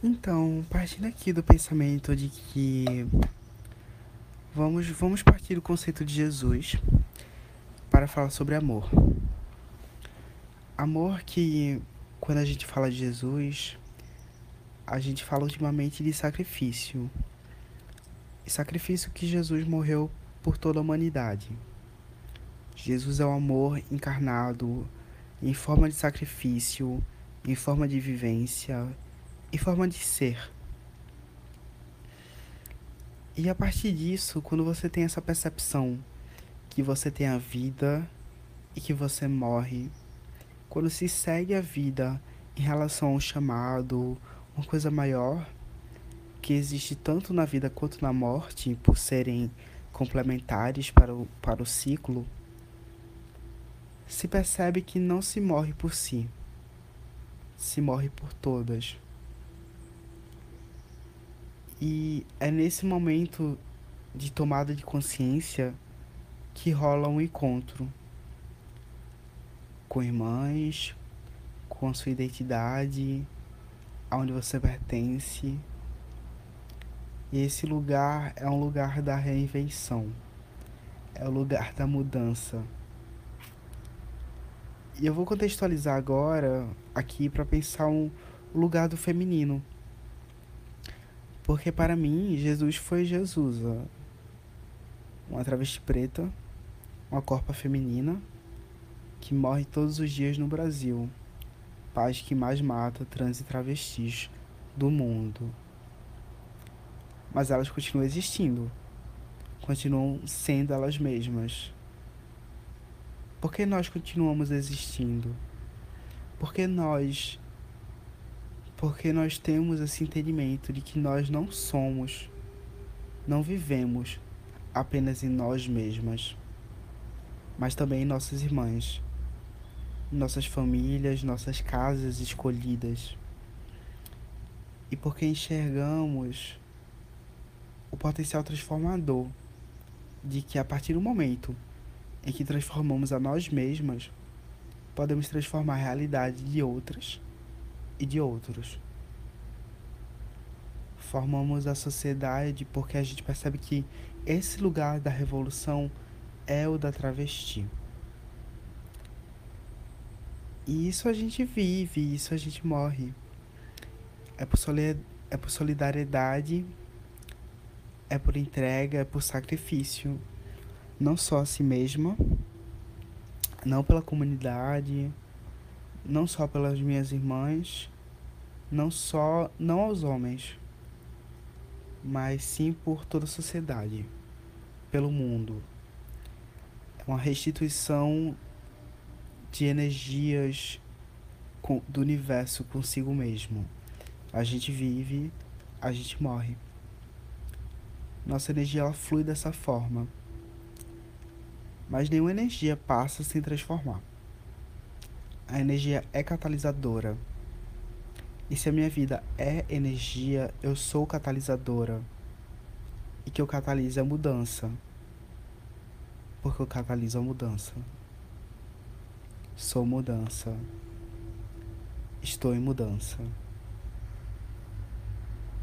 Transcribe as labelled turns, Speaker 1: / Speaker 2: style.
Speaker 1: Então, partindo aqui do pensamento de que vamos, vamos partir do conceito de Jesus para falar sobre amor. Amor que, quando a gente fala de Jesus, a gente fala ultimamente de sacrifício. Sacrifício que Jesus morreu por toda a humanidade. Jesus é o amor encarnado em forma de sacrifício, em forma de vivência, em forma de ser. E a partir disso, quando você tem essa percepção que você tem a vida e que você morre, quando se segue a vida em relação ao chamado, uma coisa maior, que existe tanto na vida quanto na morte, por serem complementares para o, para o ciclo, se percebe que não se morre por si, se morre por todas. E é nesse momento de tomada de consciência que rola um encontro com irmãs, com a sua identidade, aonde você pertence. E esse lugar é um lugar da reinvenção, é o lugar da mudança. E eu vou contextualizar agora aqui para pensar um lugar do feminino. Porque para mim, Jesus foi Jesus. Ó. Uma travesti preta, uma corpa feminina, que morre todos os dias no Brasil. Paz que mais mata trans e travestis do mundo. Mas elas continuam existindo. Continuam sendo elas mesmas. Por que nós continuamos existindo? Porque nós porque nós temos esse entendimento de que nós não somos, não vivemos apenas em nós mesmas, mas também em nossas irmãs, nossas famílias, nossas casas escolhidas. E porque enxergamos o potencial transformador de que a partir do momento em que transformamos a nós mesmas, podemos transformar a realidade de outras e de outros. Formamos a sociedade porque a gente percebe que esse lugar da revolução é o da travesti. E isso a gente vive, isso a gente morre. É por, é por solidariedade, é por entrega, é por sacrifício. Não só a si mesma, não pela comunidade, não só pelas minhas irmãs, não só não aos homens, mas sim por toda a sociedade, pelo mundo. É uma restituição de energias do universo consigo mesmo. A gente vive, a gente morre. Nossa energia ela flui dessa forma. Mas nenhuma energia passa sem transformar a energia é catalisadora. E se a minha vida é energia, eu sou catalisadora. E que eu cataliso a mudança. Porque eu cataliso a mudança. Sou mudança. Estou em mudança.